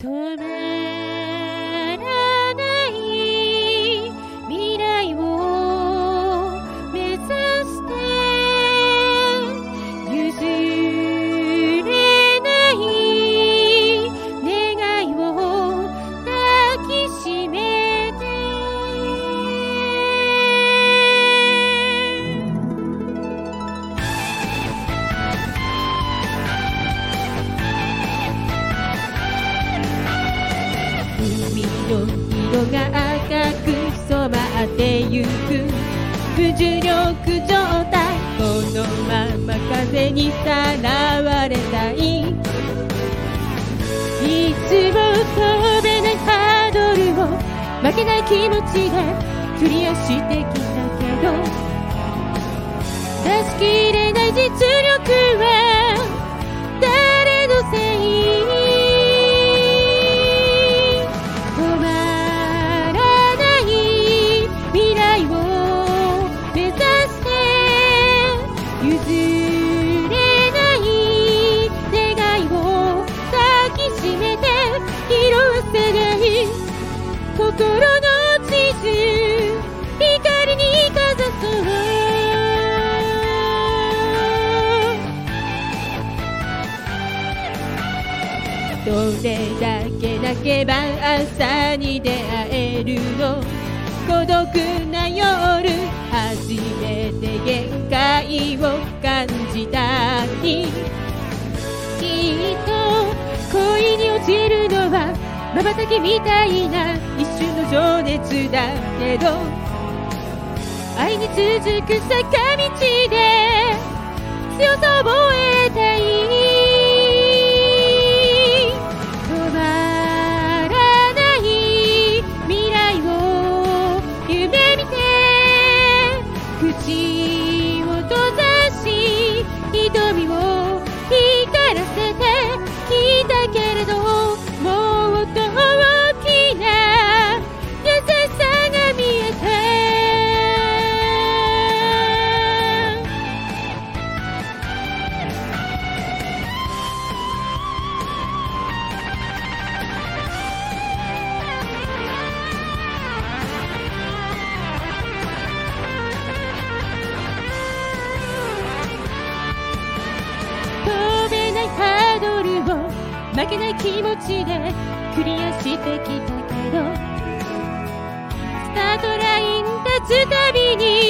止ま海の色が赤く染まってゆく無重力状態このまま風にさらわれたい。いつも飛べないハードルを負けない気持ちがクリアしてきたけど。出しきれない実力。心の地図光にかざそうどれだけ泣けば朝に出会えるの？孤独な夜初めて限界を感じた。瞬きみたいな一瞬の情熱だけど愛に続く坂道で強さを覚えたい。止まらない未来を夢見て口な気持ちでクリアしてきたけど。スタートライン立つたびに